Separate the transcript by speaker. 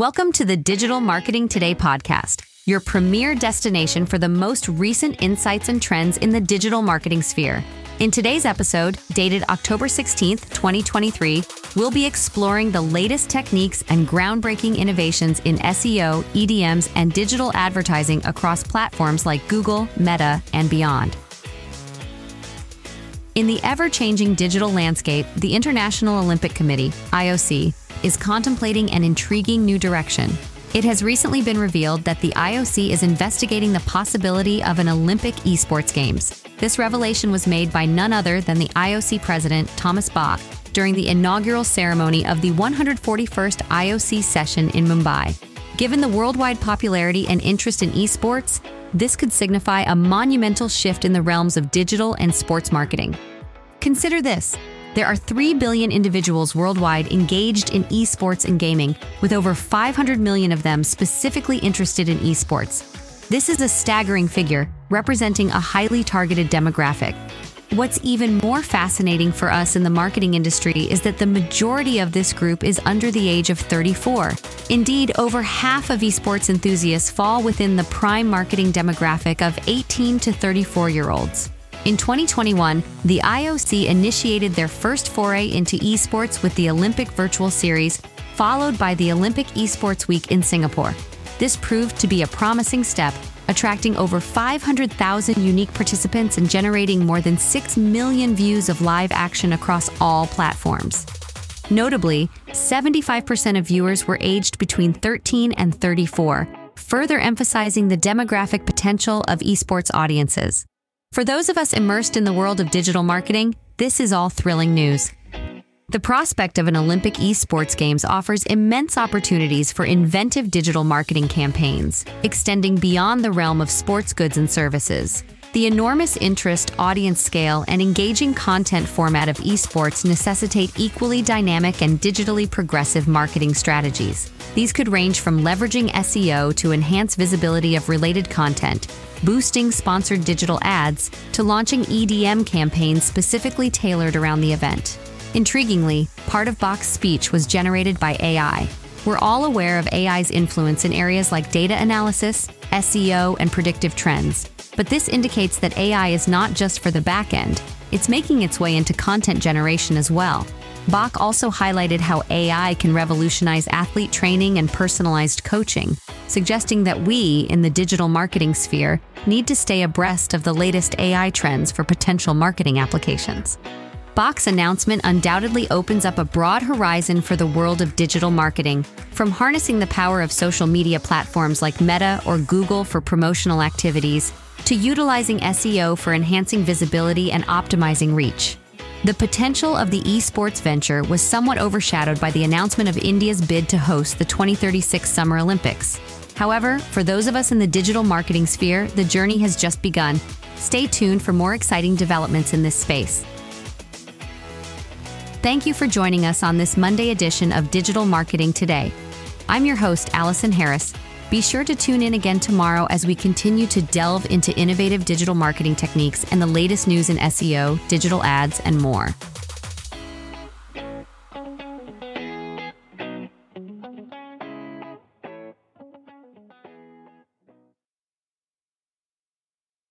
Speaker 1: Welcome to the Digital Marketing Today podcast, your premier destination for the most recent insights and trends in the digital marketing sphere. In today's episode, dated October 16th, 2023, we'll be exploring the latest techniques and groundbreaking innovations in SEO, EDMs, and digital advertising across platforms like Google, Meta, and beyond. In the ever changing digital landscape, the International Olympic Committee, IOC, is contemplating an intriguing new direction. It has recently been revealed that the IOC is investigating the possibility of an Olympic esports games. This revelation was made by none other than the IOC president, Thomas Bach, during the inaugural ceremony of the 141st IOC session in Mumbai. Given the worldwide popularity and interest in esports, this could signify a monumental shift in the realms of digital and sports marketing. Consider this there are 3 billion individuals worldwide engaged in esports and gaming, with over 500 million of them specifically interested in esports. This is a staggering figure, representing a highly targeted demographic. What's even more fascinating for us in the marketing industry is that the majority of this group is under the age of 34. Indeed, over half of esports enthusiasts fall within the prime marketing demographic of 18 to 34 year olds. In 2021, the IOC initiated their first foray into esports with the Olympic Virtual Series, followed by the Olympic Esports Week in Singapore. This proved to be a promising step, attracting over 500,000 unique participants and generating more than 6 million views of live action across all platforms. Notably, 75% of viewers were aged between 13 and 34, further emphasizing the demographic potential of esports audiences. For those of us immersed in the world of digital marketing, this is all thrilling news. The prospect of an Olympic esports games offers immense opportunities for inventive digital marketing campaigns, extending beyond the realm of sports goods and services. The enormous interest, audience scale, and engaging content format of esports necessitate equally dynamic and digitally progressive marketing strategies. These could range from leveraging SEO to enhance visibility of related content, boosting sponsored digital ads, to launching EDM campaigns specifically tailored around the event. Intriguingly, part of Bach's speech was generated by AI. We're all aware of AI's influence in areas like data analysis, SEO, and predictive trends. But this indicates that AI is not just for the back end, it's making its way into content generation as well. Bach also highlighted how AI can revolutionize athlete training and personalized coaching, suggesting that we, in the digital marketing sphere, need to stay abreast of the latest AI trends for potential marketing applications. Bach's announcement undoubtedly opens up a broad horizon for the world of digital marketing, from harnessing the power of social media platforms like Meta or Google for promotional activities to utilizing SEO for enhancing visibility and optimizing reach. The potential of the esports venture was somewhat overshadowed by the announcement of India's bid to host the 2036 Summer Olympics. However, for those of us in the digital marketing sphere, the journey has just begun. Stay tuned for more exciting developments in this space. Thank you for joining us on this Monday edition of Digital Marketing Today. I'm your host, Allison Harris. Be sure to tune in again tomorrow as we continue to delve into innovative digital marketing techniques and the latest news in SEO, digital ads, and more.